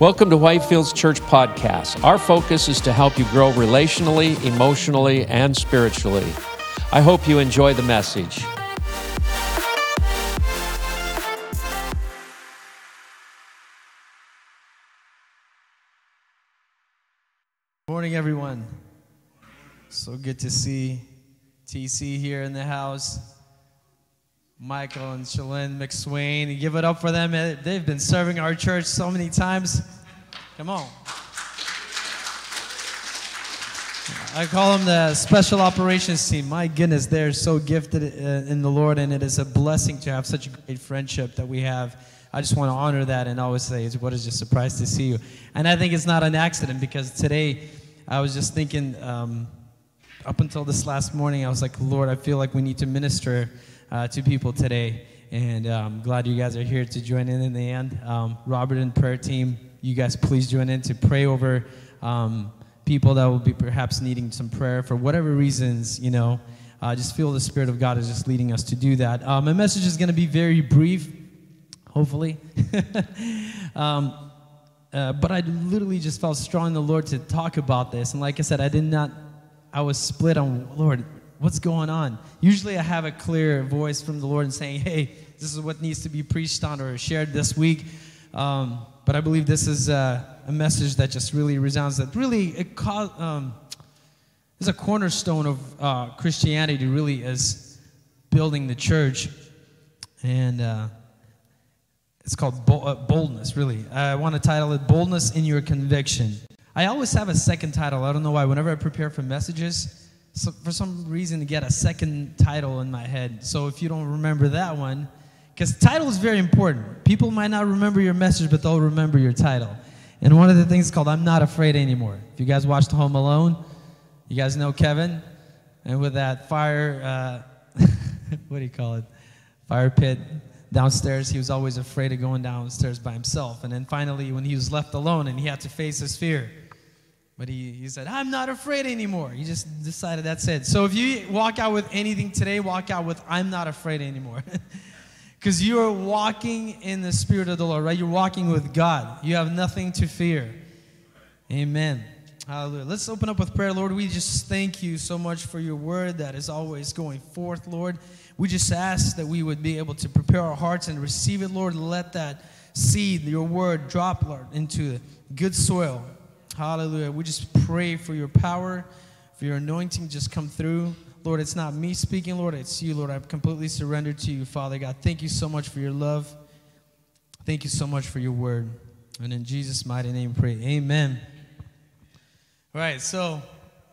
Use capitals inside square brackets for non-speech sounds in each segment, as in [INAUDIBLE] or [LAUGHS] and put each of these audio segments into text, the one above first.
Welcome to Whitefields Church Podcast. Our focus is to help you grow relationally, emotionally, and spiritually. I hope you enjoy the message. Morning, everyone. So good to see TC here in the house. Michael and Shalyn McSwain. Give it up for them. They've been serving our church so many times. Come on. I call them the special operations team. My goodness, they're so gifted uh, in the Lord, and it is a blessing to have such a great friendship that we have. I just want to honor that and always say, what is a surprise to see you. And I think it's not an accident because today I was just thinking, um, up until this last morning, I was like, Lord, I feel like we need to minister uh, to people today. And I'm um, glad you guys are here to join in in the end. Um, Robert and prayer team, you guys please join in to pray over um, people that will be perhaps needing some prayer for whatever reasons, you know. I uh, just feel the Spirit of God is just leading us to do that. Um, my message is going to be very brief, hopefully. [LAUGHS] um, uh, but I literally just felt strong in the Lord to talk about this. And like I said, I did not, I was split on, Lord, what's going on? Usually I have a clear voice from the Lord and saying, hey, this is what needs to be preached on or shared this week. Um, but I believe this is a, a, message that just really resounds that really it um, is a cornerstone of uh, Christianity, really, is building the church. And uh, it's called uh, Boldness, really. I want to title it Boldness in Your Conviction. I always have a second title. I don't know why. Whenever I prepare for messages, so for some reason to get a second title in my head. So if you don't remember that one, because title is very important. People might not remember your message, but they'll remember your title. And one of the things called I'm Not Afraid Anymore. If you guys watched Home Alone, you guys know Kevin. And with that fire, uh, [LAUGHS] what do you call it? Fire pit downstairs, he was always afraid of going downstairs by himself. And then finally, when he was left alone and he had to face his fear, but he, he said, I'm not afraid anymore. He just decided that's it. So if you walk out with anything today, walk out with, I'm not afraid anymore. [LAUGHS] Because you are walking in the Spirit of the Lord, right? You're walking with God. You have nothing to fear. Amen. Hallelujah. Let's open up with prayer, Lord. We just thank you so much for your word that is always going forth, Lord. We just ask that we would be able to prepare our hearts and receive it, Lord. Let that seed, your word, drop, Lord, into good soil. Hallelujah. We just pray for your power, for your anointing just come through. Lord, it's not me speaking, Lord, it's you, Lord. I've completely surrendered to you, Father God. Thank you so much for your love. Thank you so much for your word. And in Jesus' mighty name, pray. Amen. All right, so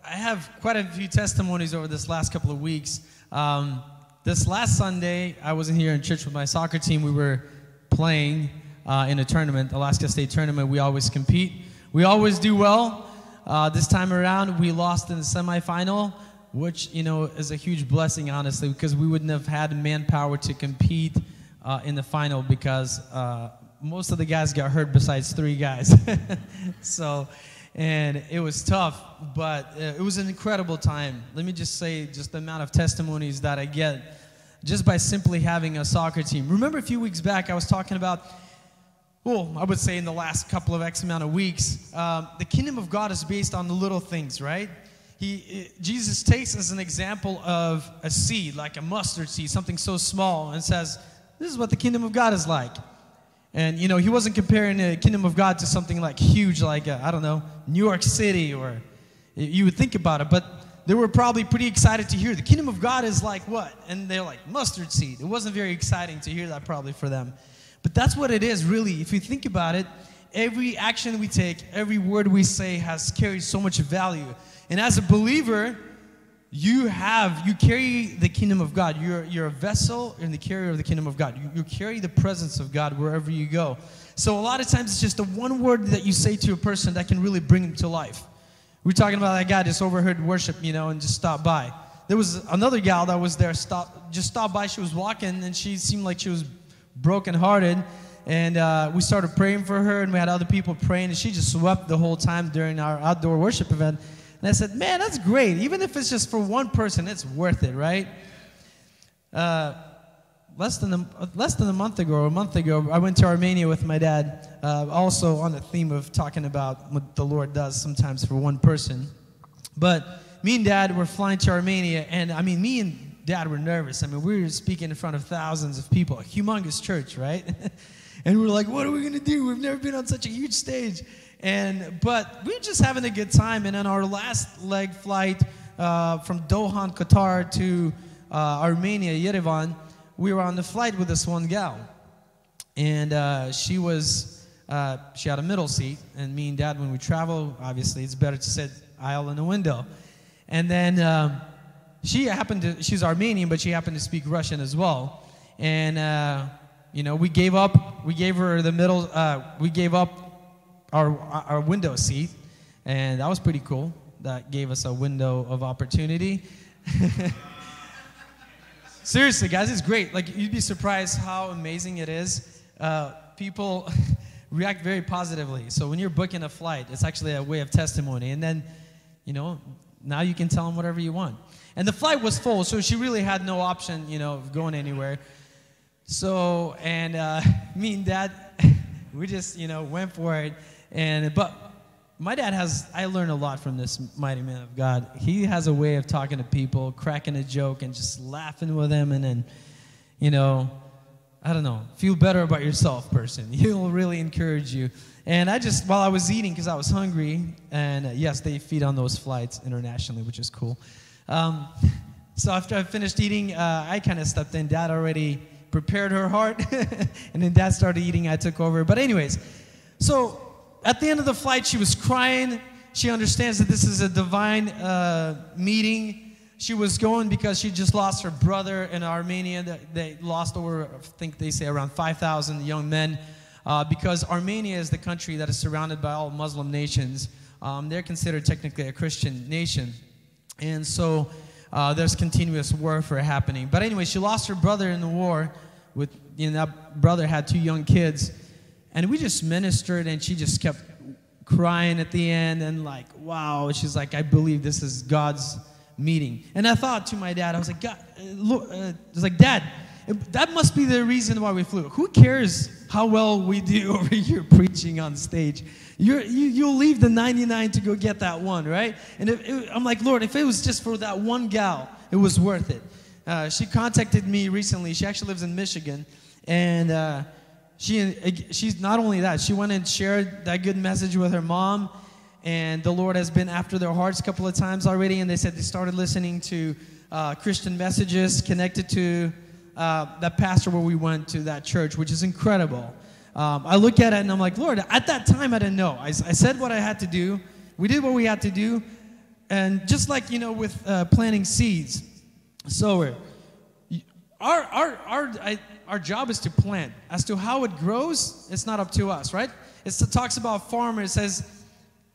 I have quite a few testimonies over this last couple of weeks. Um, this last Sunday, I wasn't here in church with my soccer team. We were playing uh, in a tournament, Alaska State tournament. We always compete. We always do well. Uh, this time around, we lost in the semifinal, which you know is a huge blessing, honestly, because we wouldn't have had manpower to compete uh, in the final because uh, most of the guys got hurt besides three guys. [LAUGHS] so, and it was tough, but uh, it was an incredible time. Let me just say, just the amount of testimonies that I get just by simply having a soccer team. Remember a few weeks back, I was talking about well, I would say in the last couple of X amount of weeks, um, the kingdom of God is based on the little things, right? He, Jesus takes as an example of a seed, like a mustard seed, something so small, and says, This is what the kingdom of God is like. And, you know, he wasn't comparing the kingdom of God to something like huge, like, uh, I don't know, New York City, or you would think about it, but they were probably pretty excited to hear the kingdom of God is like what? And they're like, mustard seed. It wasn't very exciting to hear that probably for them. But that's what it is, really. If you think about it, every action we take, every word we say has carried so much value. And as a believer, you have, you carry the kingdom of God. You're, you're a vessel and the carrier of the kingdom of God. You, you carry the presence of God wherever you go. So a lot of times it's just the one word that you say to a person that can really bring them to life. We're talking about that guy just overheard worship, you know, and just stopped by. There was another gal that was there, stop, just stopped by. She was walking, and she seemed like she was brokenhearted. And uh, we started praying for her, and we had other people praying, and she just wept the whole time during our outdoor worship event. And I said, Man, that's great. Even if it's just for one person, it's worth it, right? Uh, less than a, less than a month ago, or a month ago, I went to Armenia with my dad. Uh, also on the theme of talking about what the Lord does sometimes for one person. But me and dad were flying to Armenia, and I mean, me and dad were nervous. I mean, we were speaking in front of thousands of people, a humongous church, right? [LAUGHS] and we were like, what are we gonna do? We've never been on such a huge stage. And but we were just having a good time. And on our last leg flight uh, from Doha, Qatar to uh, Armenia, Yerevan, we were on the flight with this one gal, and uh, she was uh, she had a middle seat, and me and dad, when we travel, obviously it's better to sit aisle in the window. And then um, she happened to she's Armenian, but she happened to speak Russian as well. And uh, you know, we gave up we gave her the middle uh, we gave up our our window seat, and that was pretty cool. That gave us a window of opportunity. [LAUGHS] Seriously, guys, it's great. Like, you'd be surprised how amazing it is. Uh, people [LAUGHS] react very positively. So, when you're booking a flight, it's actually a way of testimony. And then, you know, now you can tell them whatever you want. And the flight was full, so she really had no option, you know, of going anywhere. So, and uh, [LAUGHS] me and dad, [LAUGHS] we just, you know, went for it. And, but my dad has i learned a lot from this mighty man of god he has a way of talking to people cracking a joke and just laughing with them and then you know i don't know feel better about yourself person [LAUGHS] he'll really encourage you and i just while i was eating because i was hungry and uh, yes they feed on those flights internationally which is cool um, [LAUGHS] so after i finished eating uh, i kind of stepped in dad already prepared her heart [LAUGHS] and then dad started eating i took over but anyways so at the end of the flight, she was crying. She understands that this is a divine uh, meeting. She was going because she just lost her brother in Armenia. They lost over, I think they say, around 5,000 young men uh, because Armenia is the country that is surrounded by all Muslim nations. Um, they're considered technically a Christian nation. And so uh, there's continuous warfare happening. But anyway, she lost her brother in the war. With you know, that brother had two young kids. And we just ministered, and she just kept crying at the end and like, wow. She's like, I believe this is God's meeting. And I thought to my dad, I was like, God, uh, look, uh, I was like, Dad, that must be the reason why we flew. Who cares how well we do [LAUGHS] over here preaching on stage? You're, you, you'll leave the 99 to go get that one, right? And it, I'm like, Lord, if it was just for that one gal, it was worth it. Uh, she contacted me recently. She actually lives in Michigan. And uh, she, she's not only that, she went and shared that good message with her mom. And the Lord has been after their hearts a couple of times already. And they said they started listening to uh, Christian messages connected to uh, that pastor where we went to that church, which is incredible. Um, I look at it and I'm like, Lord, at that time I didn't know. I, I, said what I had to do. We did what we had to do. And just like, you know, with uh, planting seeds, sower, our, our, our, I, our job is to plant. As to how it grows, it's not up to us, right? it talks about farmer. It says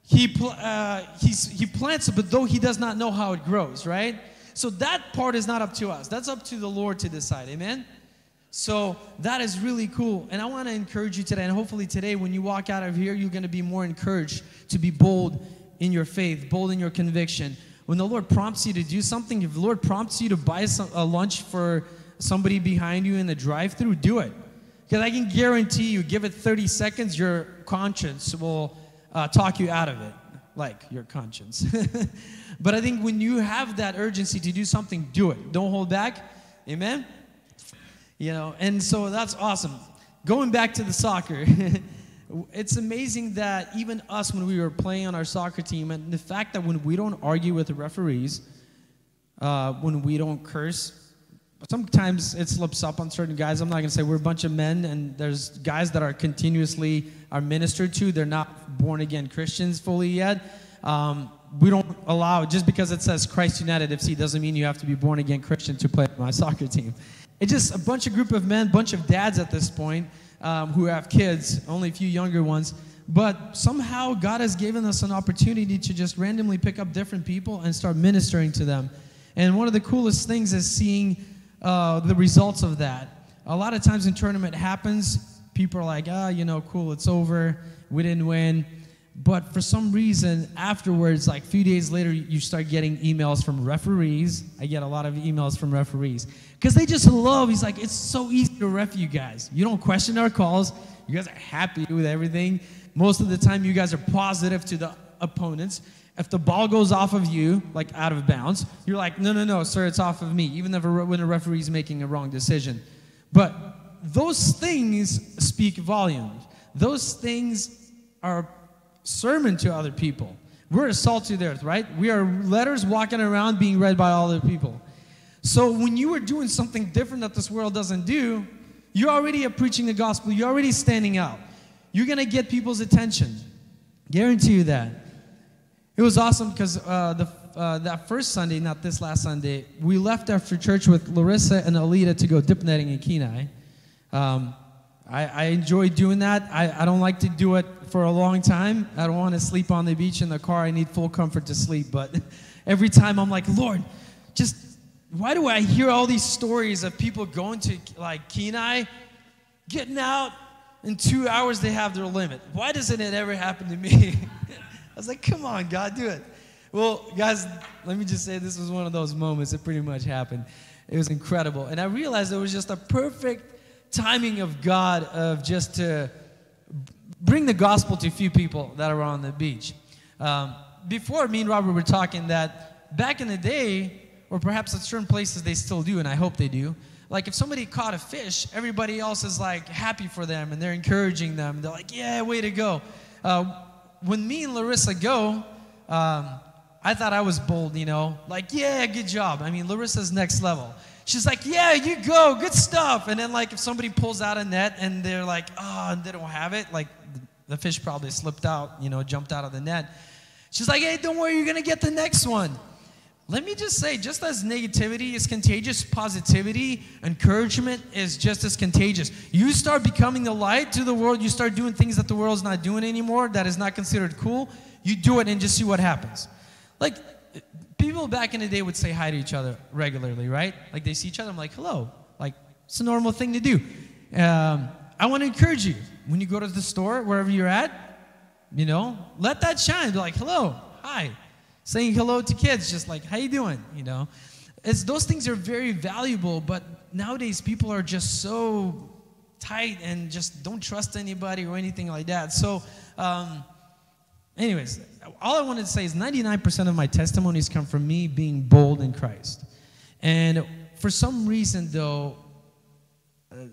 he, uh, he plants it, but though he does not know how it grows, right? So that part is not up to us. That's up to the Lord to decide. Amen? So that is really cool. And I want to encourage you today, and hopefully today when you walk out of here, you're going to be more encouraged to be bold in your faith, bold in your conviction. When the Lord prompts you to do something, if the Lord prompts you to buy some, a lunch for somebody behind you in the drive through, do it. Because I can guarantee you, give it 30 seconds, your conscience will uh, talk you out of it. Like your conscience. [LAUGHS] but I think when you have that urgency to do something, do it. Don't hold back. Amen? You know, and so that's awesome. Going back to the soccer, [LAUGHS] it's amazing that even us, when we were playing on our soccer team, and the fact that when we don't argue with the referees, uh, when we don't curse, sometimes it slips up on certain guys. I'm not going to say we're a bunch of men, and there's guys that are continuously are ministered to. They're not born again Christians fully yet. Um, we don't allow just because it says Christ United FC doesn't mean you have to be born again Christian to play my [LAUGHS] soccer team. It's just a bunch of group of men, bunch of dads at this point um, who have kids, only a few younger ones. But somehow God has given us an opportunity to just randomly pick up different people and start ministering to them. And one of the coolest things is seeing uh, the results of that. A lot of times when tournament happens, people are like, ah, you know, cool, it's over, we didn't win. But for some reason, afterwards, like a few days later, you start getting emails from referees. I get a lot of emails from referees because they just love. He's like, it's so easy to ref you guys. You don't question our calls. You guys are happy with everything. Most of the time, you guys are positive to the opponents. If the ball goes off of you, like out of bounds, you're like, no, no, no, sir, it's off of me, even if a, when a referee's making a wrong decision. But those things speak volumes. Those things are sermon to other people. We're a salt to the earth, right? We are letters walking around being read by all the people. So when you are doing something different that this world doesn't do, you're already preaching the gospel. You're already standing out. You're going to get people's attention. Guarantee you that. It was awesome because uh, the, uh, that first Sunday, not this last Sunday, we left after church with Larissa and Alita to go dip netting in Kenai. Um, I, I enjoy doing that. I, I don't like to do it for a long time. I don't want to sleep on the beach in the car. I need full comfort to sleep. But [LAUGHS] every time I'm like, Lord, just why do I hear all these stories of people going to like Kenai, getting out, in two hours they have their limit? Why doesn't it ever happen to me? [LAUGHS] I was like, come on, God, do it. Well, guys, let me just say this was one of those moments that pretty much happened. It was incredible. And I realized it was just a perfect timing of God of just to bring the gospel to a few people that are on the beach. Um, before me and Robert were talking that back in the day, or perhaps at certain places they still do, and I hope they do. Like if somebody caught a fish, everybody else is like happy for them and they're encouraging them. They're like, "Yeah, way to go." Uh, when me and Larissa go, um, I thought I was bold, you know, like, "Yeah, good job." I mean, Larissa's next level. She's like, "Yeah, you go, good stuff." And then like if somebody pulls out a net and they're like, "Oh," and they don't have it, like the fish probably slipped out, you know, jumped out of the net. She's like, hey, don't worry, you're going to get the next one. Let me just say, just as negativity is contagious, positivity, encouragement is just as contagious. You start becoming the light to the world, you start doing things that the world's not doing anymore, that is not considered cool, you do it and just see what happens. Like, people back in the day would say hi to each other regularly, right? Like, they see each other, I'm like, hello. Like, it's a normal thing to do. Um, I want to encourage you when you go to the store, wherever you're at, you know, let that shine. Be like, hello, hi. Saying hello to kids, just like, how you doing? You know, it's those things are very valuable, but nowadays people are just so tight and just don't trust anybody or anything like that. So, um, anyways, all I wanted to say is 99% of my testimonies come from me being bold in Christ. And for some reason, though,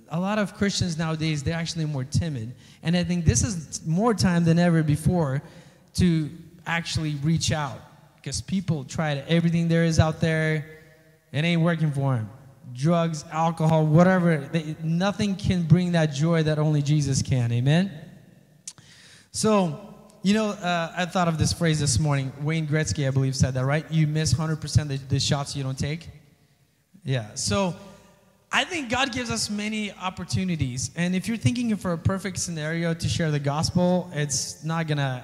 a lot of Christians nowadays, they're actually more timid. And I think this is more time than ever before to actually reach out because people to, everything there is out there, it ain't working for them. Drugs, alcohol, whatever, they, nothing can bring that joy that only Jesus can. Amen? So, you know, uh, I thought of this phrase this morning. Wayne Gretzky, I believe, said that, right? You miss 100% the, the shots you don't take. Yeah. So, I think God gives us many opportunities. And if you're thinking for a perfect scenario to share the gospel, it's not going to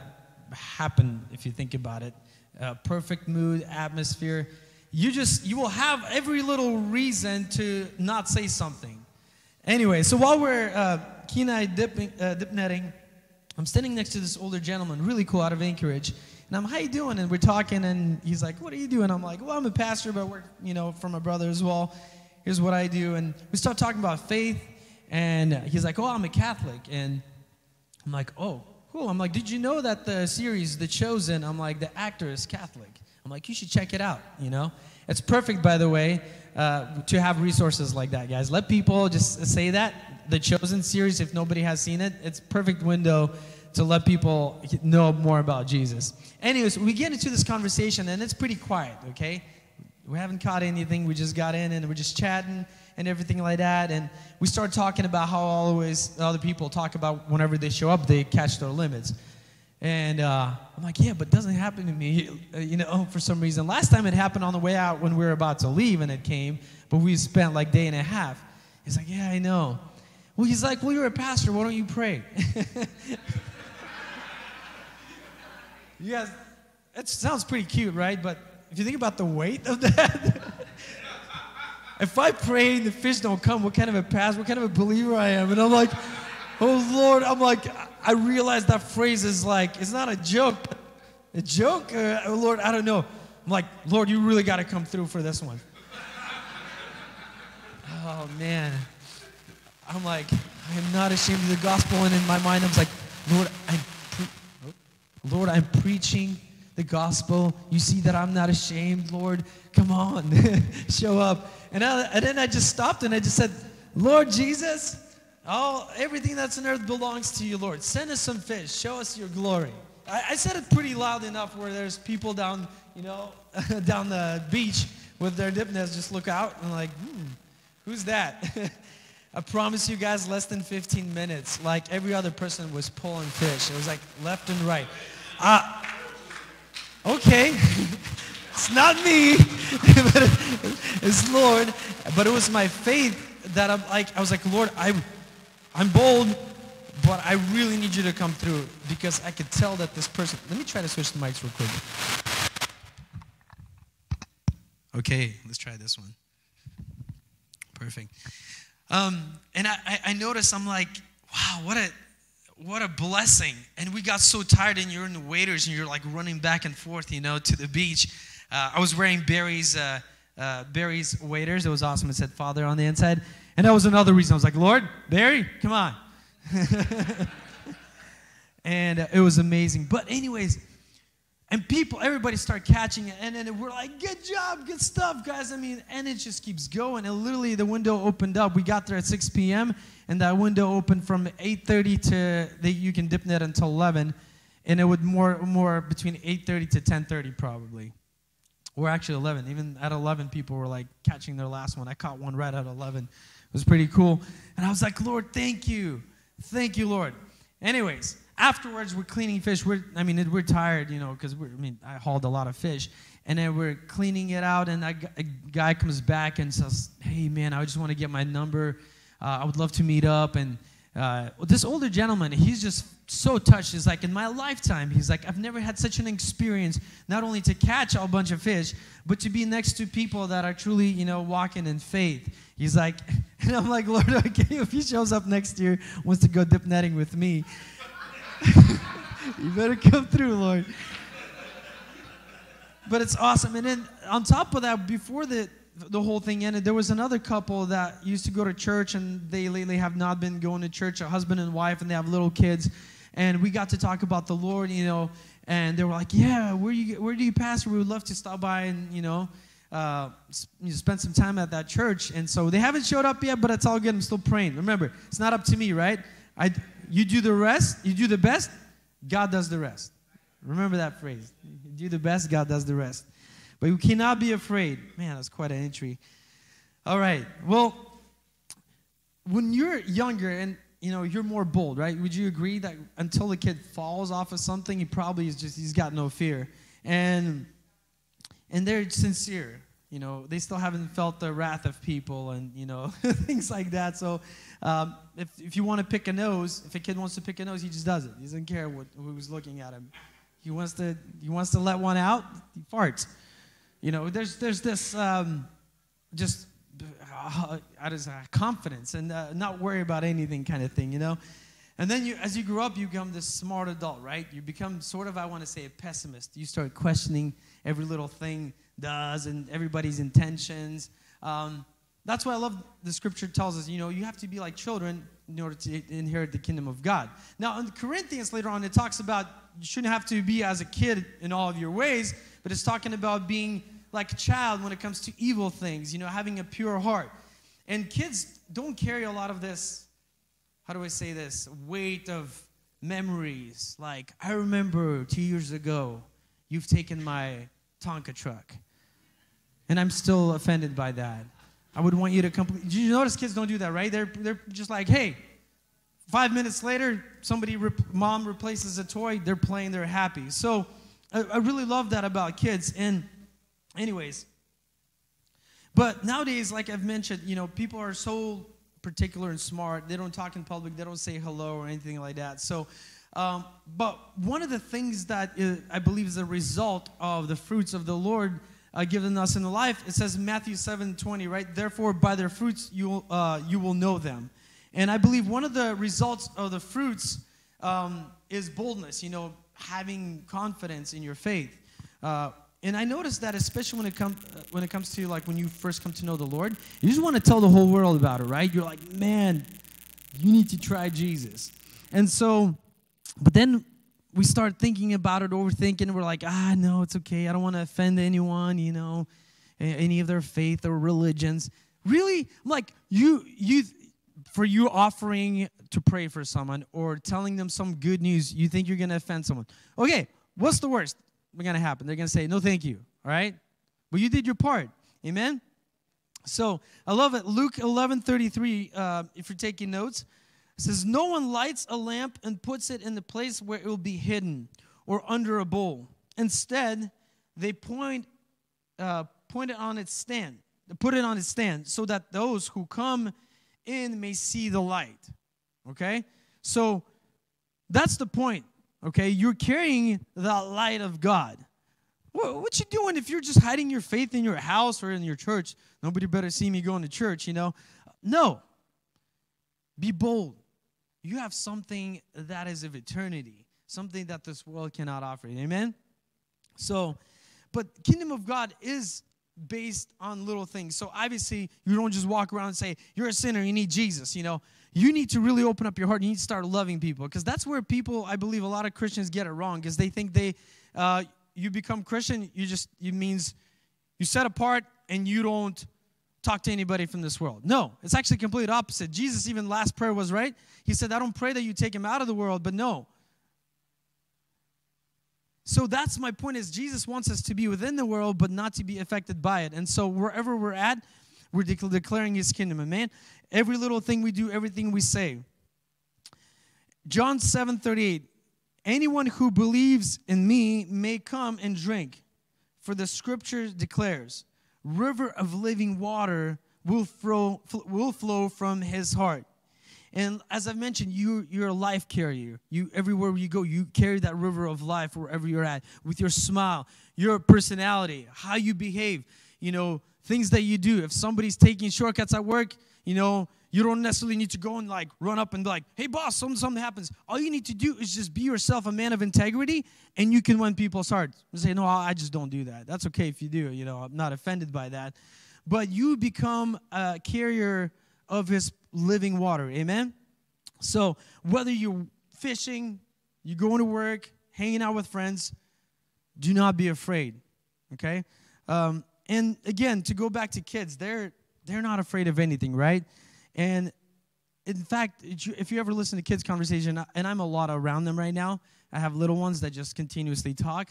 happen if you think about it. Uh, perfect mood, atmosphere. You just, you will have every little reason to not say something. Anyway, so while we're uh, Kenai dipping, uh, dip netting, I'm standing next to this older gentleman, really cool, out of Anchorage. And I'm, how you doing? And we're talking, and he's like, what are you doing? I'm like, well, I'm a pastor, but work, you know, for my brother as well here's what I do. And we start talking about faith, and he's like, oh, I'm a Catholic. And I'm like, oh, cool. I'm like, did you know that the series, The Chosen, I'm like, the actor is Catholic? I'm like, you should check it out, you know? It's perfect, by the way, uh, to have resources like that, guys. Let people just say that. The Chosen series, if nobody has seen it, it's perfect window to let people know more about Jesus. Anyways, we get into this conversation, and it's pretty quiet, okay? We haven't caught anything. We just got in and we're just chatting and everything like that. And we start talking about how always other people talk about whenever they show up, they catch their limits. And uh, I'm like, yeah, but doesn't happen to me, [LAUGHS] you know, for some reason. Last time it happened on the way out when we were about to leave and it came, but we spent like day and a half. He's like, yeah, I know. Well, he's like, well, you're a pastor. Why don't you pray? [LAUGHS] guys, it sounds pretty cute, right? But if you think about the weight of that, [LAUGHS] if I pray and the fish don't come, what kind of a pastor, what kind of a believer I am? And I'm like, oh Lord, I'm like, I realize that phrase is like, it's not a joke. A joke? Uh, Lord, I don't know. I'm like, Lord, you really got to come through for this one. oh, man. I'm like, I am not ashamed of the gospel. And in my mind, I'm like, Lord, I'm, pre- Lord, I'm preaching the gospel. You see that I'm not ashamed, Lord. Come on, [LAUGHS] show up. And, I, and then I just stopped and I just said, Lord Jesus, all everything that's on earth belongs to you, Lord. Send us some fish. Show us your glory. I, I said it pretty loud enough where there's people down, you know, [LAUGHS] down the beach with their dip nets just look out and like, hmm, who's that? [LAUGHS] I promise you guys, less than 15 minutes, like every other person was pulling fish. It was like left and right. Uh, okay, it's not me, [LAUGHS] but it's Lord. But it was my faith that I'm like, I was like, Lord, I'm, I'm bold, but I really need you to come through because I could tell that this person. Let me try to switch the mics real quick. Okay, let's try this one. Perfect. Um, and I, I noticed, I'm like, wow, what a what a blessing. And we got so tired, and you're in the waders, and you're like running back and forth, you know, to the beach. Uh, I was wearing Barry's uh, uh, Barry's waders. It was awesome. It said Father on the inside, and that was another reason. I was like, Lord, Barry, come on. [LAUGHS] and uh, it was amazing. But anyways, and people, everybody start catching it, and then we're like, "Good job, good stuff, guys!" I mean, and it just keeps going. And literally, the window opened up. We got there at 6 p.m., and that window opened from 8:30 to the, you can dip net until 11, and it would more more between 8:30 to 10:30 probably. Or actually 11. Even at 11, people were like catching their last one. I caught one right at 11. It was pretty cool, and I was like, "Lord, thank you, thank you, Lord." Anyways, afterwards we're cleaning fish. We're i mean we're tired you know because i mean i hauled a lot of fish. And then we're cleaning it out and a guy comes back and says hey man i just want to get my number. Uh, i would love to meet up. And uh, this older gentleman he's just so touched. He's like in my lifetime he's like i've never had such an experience not only to catch a bunch of fish but to be next to people that are truly you know walking in faith. He's like [LAUGHS] and i'm like lord [LAUGHS] okay if he shows up next year wants to go dip netting with me you better come through, Lord. But it's awesome. And then on top of that, before the the whole thing ended, there was another couple that used to go to church and they lately have not been going to church, a husband and wife, and they have little kids. And we got to talk about the Lord, you know, and they were like, Yeah, where you where do you pastor? We would love to stop by and, you know, uh, spend some time at that church. And so they haven't showed up yet, but it's all good. I'm still praying. Remember, it's not up to me, right? I, you do the rest, you do the best, God does the rest. Remember that phrase. Do the best, God does the rest. But you cannot be afraid. Man, that's quite an entry. All right. Well, when you're younger and you know you're more bold, right? Would you agree that until the kid falls off of something, he probably is just he's got no fear. And and they're sincere you know they still haven't felt the wrath of people and you know [LAUGHS] things like that. So um, if, if you want to pick a nose if a kid wants to pick a nose he just does it. He doesn't care what, who's looking at him. He wants to he wants to let one out he farts. You know there's there's this um, just uh, uh, confidence and uh, not worry about anything kind of thing you know and then you, as you grow up, you become this smart adult, right? You become sort of, I want to say, a pessimist. You start questioning every little thing does and everybody's intentions. Um, that's why I love the scripture tells us, you know, you have to be like children in order to inherit the kingdom of God. Now, in Corinthians later on, it talks about you shouldn't have to be as a kid in all of your ways, but it's talking about being like a child when it comes to evil things, you know, having a pure heart. And kids don't carry a lot of this, how do I say this, weight of memories. Like, I remember two years ago, you've taken my Tonka truck. And I'm still offended by that. I would want you to complete. Did you notice kids don't do that, right? They're, they're just like, hey, five minutes later, somebody, mom replaces a toy, they're playing, they're happy. So I, I really love that about kids. And, anyways, but nowadays, like I've mentioned, you know, people are so particular and smart. They don't talk in public, they don't say hello or anything like that. So, um, but one of the things that is, I believe is a result of the fruits of the Lord uh, given us in the life. It says Matthew 7 20, right? Therefore, by their fruits you, uh, you will know them. And I believe one of the results of the fruits um, is boldness, you know, having confidence in your faith. Uh, and I noticed that especially when it comes when it comes to like when you first come to know the Lord, you just want to tell the whole world about it, right? You're like, man, you need to try Jesus. And so, but then we start thinking about it, overthinking. We're like, ah, no, it's okay. I don't want to offend anyone, you know, any of their faith or religions. Really, like you, you, for you offering to pray for someone or telling them some good news, you think you're to offend someone. Okay, what's the worst going to happen? They're going to say, no, thank you. All right? But you did your part. Amen? So I love it. Luke 11 33, uh, if you're taking notes, says, No one lights a lamp and puts it in the place where it will be hidden or under a bowl. Instead, they point, uh, point it on its stand, put it on its stand, so that those who come in may see the light. Okay? So that's the point. Okay? You're carrying the light of God. What, what you doing if you're just hiding your faith in your house or in your church? Nobody better see me going to church, you know? No. Be bold you have something that is of eternity, something that this world cannot offer. Amen? So, but kingdom of God is based on little things. So obviously, you don't just walk around and say, you're a sinner, you need Jesus, you know. You need to really open up your heart. You need to start loving people because that's where people, I believe, a lot of Christians get it wrong because they think they, uh, you become Christian, you just, it means you set apart and you don't talk to anybody from this world. No, it's actually complete opposite. Jesus even last prayer was right. He said, "I don't pray that you take him out of the world, but no." So that's my point is Jesus wants us to be within the world but not to be affected by it. And so wherever we're at, we're declaring his kingdom. Amen. Every little thing we do, everything we say. John 7:38 Anyone who believes in me may come and drink, for the scripture declares river of living water will flow, will flow from his heart. And as I've mentioned, you, you're a life carrier. You everywhere you go, you carry that river of life wherever you're at with your smile, your personality, how you behave, you know, things that you do. If somebody's taking shortcuts at work, you know, you don't necessarily need to go and like run up and be like, hey boss, something, something happens. All you need to do is just be yourself, a man of integrity, and you can win people's hearts. And say, no, I just don't do that. That's okay if you do. You know, I'm not offended by that. But you become a carrier of his living water. Amen? So whether you're fishing, you're going to work, hanging out with friends, do not be afraid. Okay? Um, and again, to go back to kids, they're they're not afraid of anything, right? And in fact, if you ever listen to kids' conversation, and I'm a lot around them right now, I have little ones that just continuously talk,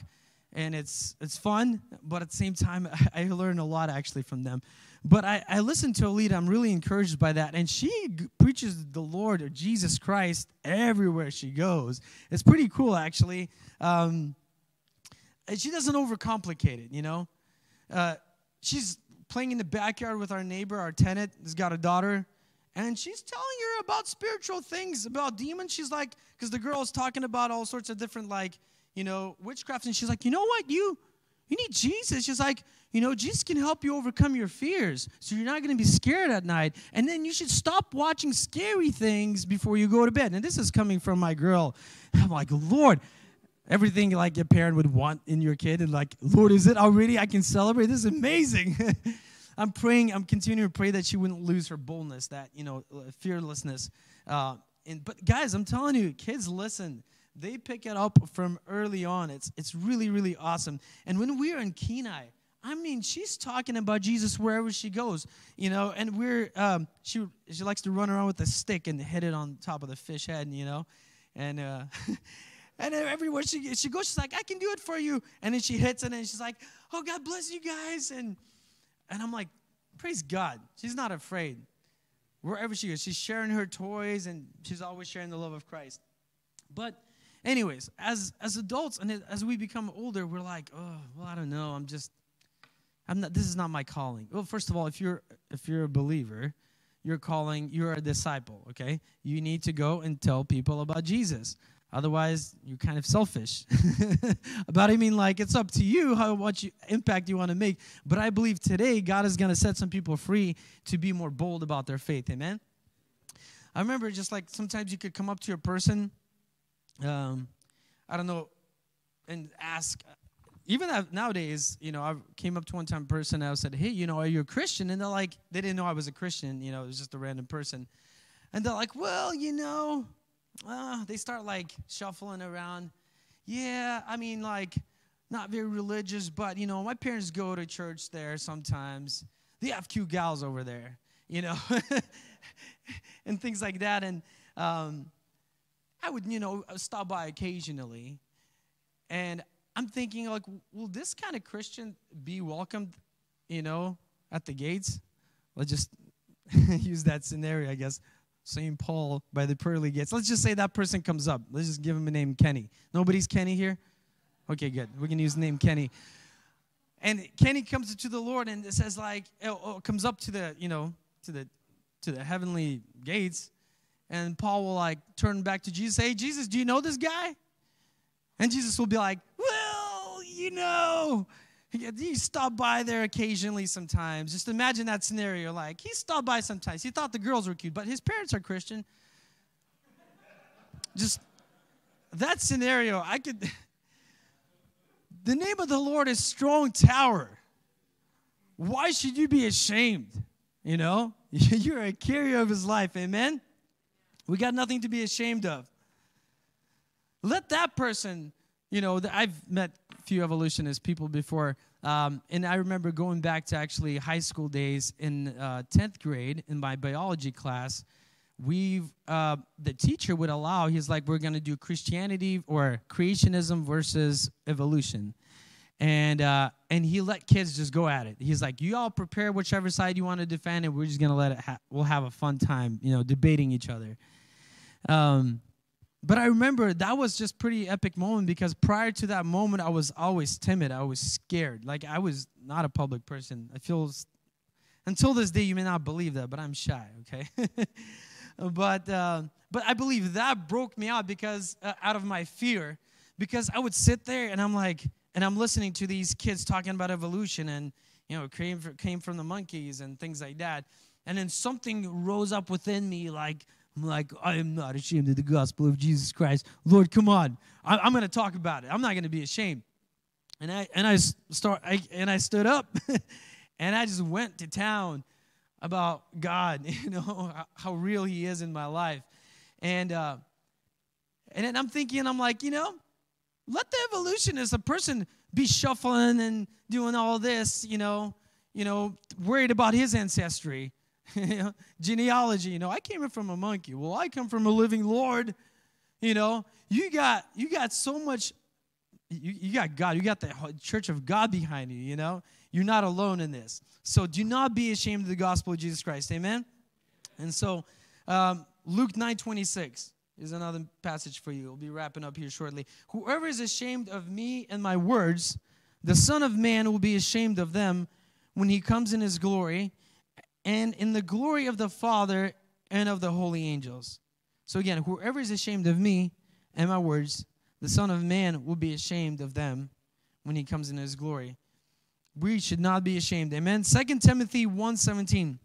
and it's it's fun, but at the same time, [LAUGHS] I learn a lot actually from them. But I, I listen to Alita, I'm really encouraged by that, and she preaches the Lord or Jesus Christ everywhere she goes. It's pretty cool actually. Um, she doesn't overcomplicate it, you know. Uh, she's playing in the backyard with our neighbor, our tenant, has got a daughter and she's telling her about spiritual things, about demons. She's like, because the girl's talking about all sorts of different, like, you know, witchcraft. And she's like, you know what? You, you need Jesus. She's like, you know, Jesus can help you overcome your fears. So you're not going to be scared at night. And then you should stop watching scary things before you go to bed. And this is coming from my girl. I'm like, Lord, everything like a parent would want in your kid. And like, Lord, is it already? I can celebrate. This is amazing. [LAUGHS] I'm praying, I'm continuing to pray that she wouldn't lose her boldness, that, you know, uh, fearlessness. Uh, and, but guys, I'm telling you, kids listen. They pick it up from early on. It's, it's really, really awesome. And when we are in Kenai, I mean, she's talking about Jesus wherever she goes, you know. And we're um, she she likes to run around with a stick and hit it on top of the fish head, you know, and uh, [LAUGHS] and everywhere she she goes, she's like, "I can do it for you," and then she hits it, and she's like, "Oh, God bless you guys," and and I'm like, praise God. She's not afraid. Wherever she goes, she's sharing her toys and she's always sharing the love of Christ. But, anyways, as as adults and as we become older, we're like, oh, well, I don't know. I'm just, I'm not. This is not my calling. Well, first of all, if you're if you're a believer, you're calling. You're a disciple. Okay, you need to go and tell people about Jesus. Otherwise, you're kind of selfish. [LAUGHS] but I mean, like, it's up to you how much impact you want to make. But I believe today God is going to set some people free to be more bold about their faith. Amen. I remember just like sometimes you could come up to a person um, I don't know, and ask. Even nowadays, you know, I came up to one time person and I said, "Hey, you know, are you a Christian?" And they're like, they didn't know I was a Christian. You know, it was just a random person, and they're like, "Well, you know," uh, they start like shuffling around. Yeah, I mean, like, not very religious, but you know, my parents go to church there sometimes. They have cute gals over there, you know, [LAUGHS] and things like that. And um, I would, you know, stop by occasionally. And I'm thinking, like, will this kind of Christian be welcomed, you know, at the gates? Let's just [LAUGHS] use that scenario, I guess. St. Paul by the pearly gates. Let's just say that person comes up. Let's just give him a name Kenny. Nobody's Kenny here? Okay, good. We can use the name Kenny. And Kenny comes to the Lord and it says like, oh, oh, comes up to the, you know, to the to the heavenly gates and Paul will like turn back to Jesus, say, hey, Jesus, do you know this guy? And Jesus will be like, well, you know, he stopped by there occasionally sometimes. Just imagine that scenario. Like, he stopped by sometimes. He thought the girls were cute, but his parents are Christian. Just that scenario, I could. [LAUGHS] The name of the Lord is strong tower. Why should you be ashamed? You know, [LAUGHS] you're a carrier of his life. Amen. We got nothing to be ashamed of. Let that person, you know, that I've met few evolutionists, people before, um, and I remember going back to actually high school days in uh, 10th grade in my biology class. We, uh, the teacher would allow, he's like, we're going to do Christianity or creationism versus evolution and uh, and he let kids just go at it. He's like, "You all prepare whichever side you want to defend, and we're just gonna let it. Ha- we'll have a fun time, you know, debating each other." Um, but I remember that was just pretty epic moment because prior to that moment, I was always timid. I was scared. Like I was not a public person. I feel until this day you may not believe that, but I'm shy. Okay, [LAUGHS] but uh, but I believe that broke me out because uh, out of my fear, because I would sit there and I'm like, and I'm listening to these kids talking about evolution and you know came from, came from the monkeys and things like that, and then something rose up within me like I'm like, I am not ashamed of the gospel of Jesus Christ. Lord, come on. I, am going to talk about it. I'm not going to be ashamed. And I and I start I, and I stood up, [LAUGHS] and I just went to town about God. [LAUGHS] You know how real He is in my life, and uh, and then I'm thinking, I'm like, you know, let the evolutionist, a person, be shuffling and doing all this, you know, you know, worried about his ancestry. [LAUGHS] genealogy. You know, I came from a monkey. Well, I come from a living Lord. You know, you got you got so much. You, you got God. You got the church of God behind you. You know, you're not alone in this. So do not be ashamed of the gospel of Jesus Christ. Amen. And so, um, Luke nine twenty six is another passage for you. We'll be wrapping up here shortly. Whoever is ashamed of me and my words, the Son of Man will be ashamed of them when he comes in his glory and in the glory of the Father and of the holy angels. So again, whoever is ashamed of me and my words, the Son of Man will be ashamed of them when he comes in his glory. We should not be ashamed. Amen. 2 Timothy 1:17.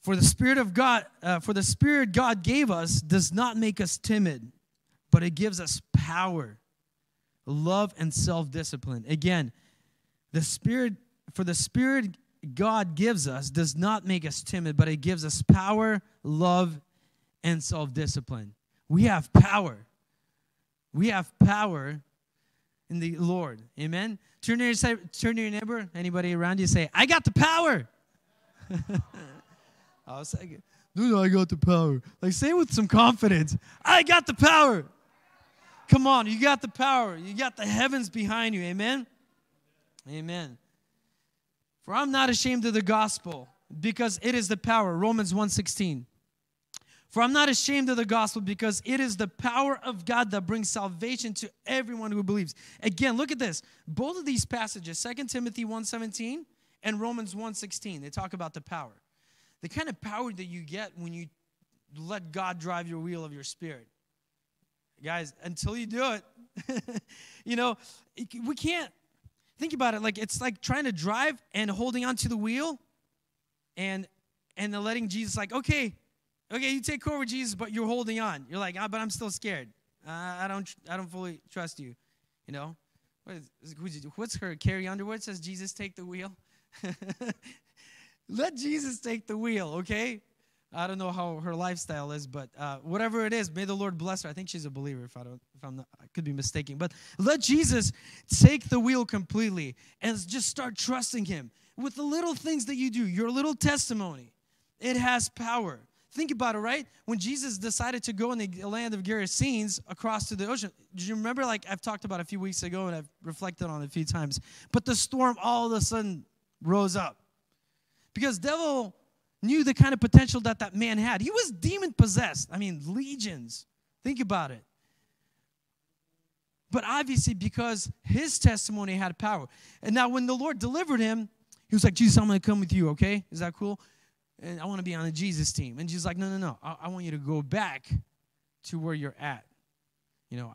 For the Spirit of God, uh, for the Spirit God gave us does not make us timid, but it gives us power, love, and self-discipline. Again, the Spirit, for the Spirit God gives us does not make us timid, but it gives us power, love, and self discipline. We have power. We have power in the Lord. Amen. Turn to your, turn to your neighbor, anybody around you, say, I got the power. I was like, dude, I got the power. Like, say it with some confidence. I got the power. Come on, you got the power. You got the heavens behind you. Amen. Amen. For I'm not ashamed of the gospel because it is the power. Romans 1:16. For I'm not ashamed of the gospel because it is the power of God that brings salvation to everyone who believes. Again, look at this. Both of these passages, 2 Timothy 1:17 and Romans 1:16, they talk about the power. The kind of power that you get when you let God drive your wheel of your spirit. Guys, until you do it, [LAUGHS] you know, we can't think about it like it's like trying to drive and holding onto the wheel and and then letting jesus like okay Okay, you take over Jesus, but you're holding on. You're like, ah, but I'm still scared. Uh, I don't, I don't fully trust you. You know, what is, what's her? Carrie Underwood says, Jesus, take the wheel. [LAUGHS] Let Jesus take the wheel, okay? I don't know how her lifestyle is, but uh, whatever it is, may the Lord bless her. I think she's a believer. If I don't, if I'm not, I could be mistaken. But let Jesus take the wheel completely and just start trusting Him with the little things that you do. Your little testimony, it has power. Think about it, right? When Jesus decided to go in the land of Gerasenes across to the ocean, do you remember? Like I've talked about a few weeks ago, and I've reflected on it a few times. But the storm all of a sudden rose up because devil knew the kind of potential that that man had. He was demon possessed. I mean, legions. Think about it. But obviously, because his testimony had power. And now, when the Lord delivered him, he was like, Jesus, I'm going to come with you, okay? Is that cool? and I want to be on the Jesus team. And Jesus like, no, no, no. I, I want you to go back to where you're at. You know,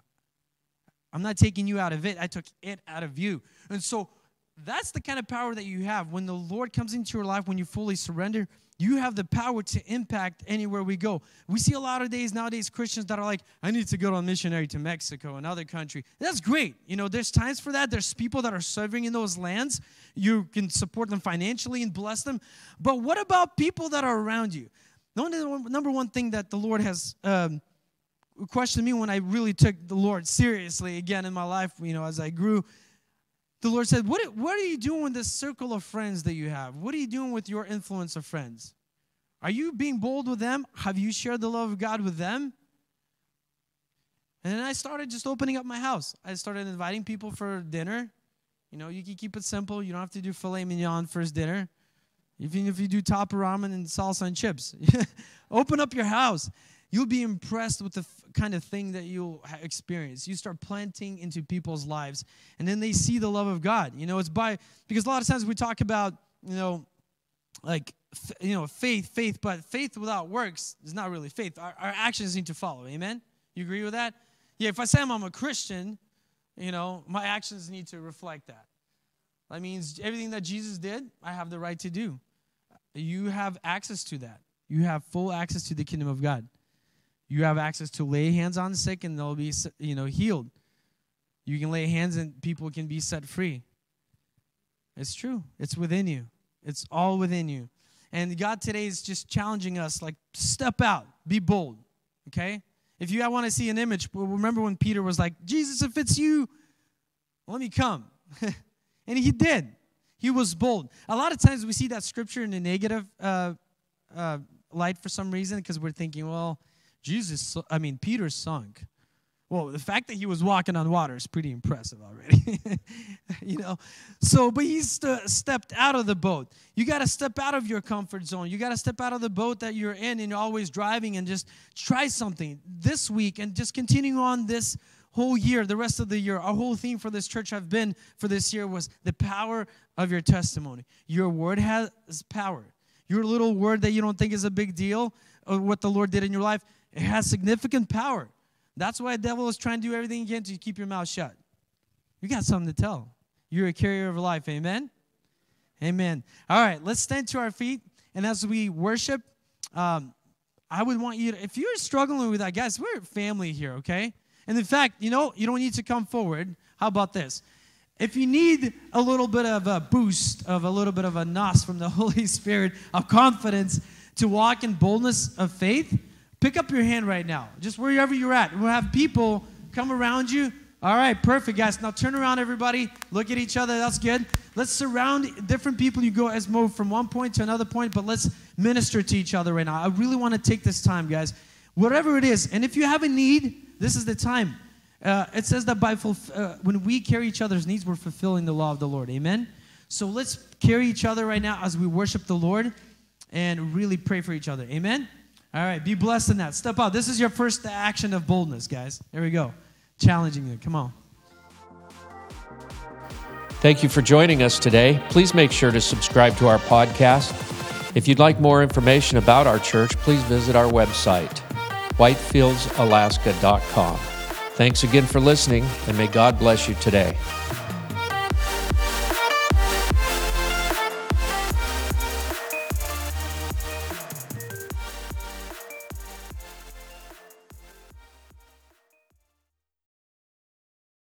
I'm not taking you out of it. I took it out of you. And so that's the kind of power that you have. When the Lord comes into your life, when you fully surrender, you have the power to impact anywhere we go. We see a lot of days nowadays Christians that are like, I need to go on missionary to Mexico, another country. That's great. You know, there's times for that. There's people that are serving in those lands. You can support them financially and bless them. But what about people that are around you? The number one thing that the Lord has um, questioned me when I really took the Lord seriously again in my life, you know, as I grew, the Lord said, what, what are you doing with this circle of friends that you have? What are you doing with your influence of friends? Are you being bold with them? Have you shared the love of God with them? And then I started just opening up my house. I started inviting people for dinner. You know, you can keep it simple. You don't have to do filet mignon first dinner. Even if you do top ramen and salsa and chips, [LAUGHS] open up your house you'll be impressed with the f- kind of thing that you'll ha- experience. You start planting into people's lives, and then they see the love of God. You know, it's by, because a lot of times we talk about, you know, like, f- you know, faith, faith, but faith without works is not really faith. Our, our actions need to follow. Amen? You agree with that? Yeah, if I say I'm, I'm a Christian, you know, my actions need to reflect that. That means everything that Jesus did, I have the right to do. You have access to that. You have full access to the kingdom of God. You have access to lay hands on sick and they'll be, you know, healed. You can lay hands and people can be set free. It's true. It's within you. It's all within you. And God today is just challenging us like step out, be bold. Okay? If you want to see an image, remember when Peter was like, "Jesus, if it's you, let me come." [LAUGHS] and he did. He was bold. A lot of times we see that scripture in a negative uh, uh, light for some reason because we're thinking, well, Jesus, I mean, Peter sunk. Well, the fact that he was walking on water is pretty impressive already. [LAUGHS] you know, so, but he st- stepped out of the boat. You got to step out of your comfort zone. You got to step out of the boat that you're in and you're always driving and just try something this week and just continue on this whole year, the rest of the year. Our whole theme for this church I've been for this year was the power of your testimony. Your word has power. Your little word that you don't think is a big deal, or what the Lord did in your life, it has significant power. That's why the devil is trying to do everything he can to keep your mouth shut. You got something to tell. You're a carrier of life. Amen? Amen. All right, let's stand to our feet. And as we worship, um, I would want you to, if you're struggling with that, guys, we're family here, okay? And in fact, you know, you don't need to come forward. How about this? If you need a little bit of a boost, of a little bit of a nos from the [LAUGHS] Holy Spirit of confidence to walk in boldness of faith, Pick up your hand right now, just wherever you're at. We'll have people come around you. All right, perfect, guys. Now turn around, everybody. Look at each other. That's good. Let's surround different people. You go as move from one point to another point, but let's minister to each other right now. I really want to take this time, guys. Whatever it is, and if you have a need, this is the time. Uh, it says that by uh, when we carry each other's needs, we're fulfilling the law of the Lord. Amen. So let's carry each other right now as we worship the Lord and really pray for each other. Amen. All right, be blessed in that. Step out. This is your first action of boldness, guys. There we go. Challenging you. Come on. Thank you for joining us today. Please make sure to subscribe to our podcast. If you'd like more information about our church, please visit our website, whitefieldsalaska.com. Thanks again for listening, and may God bless you today.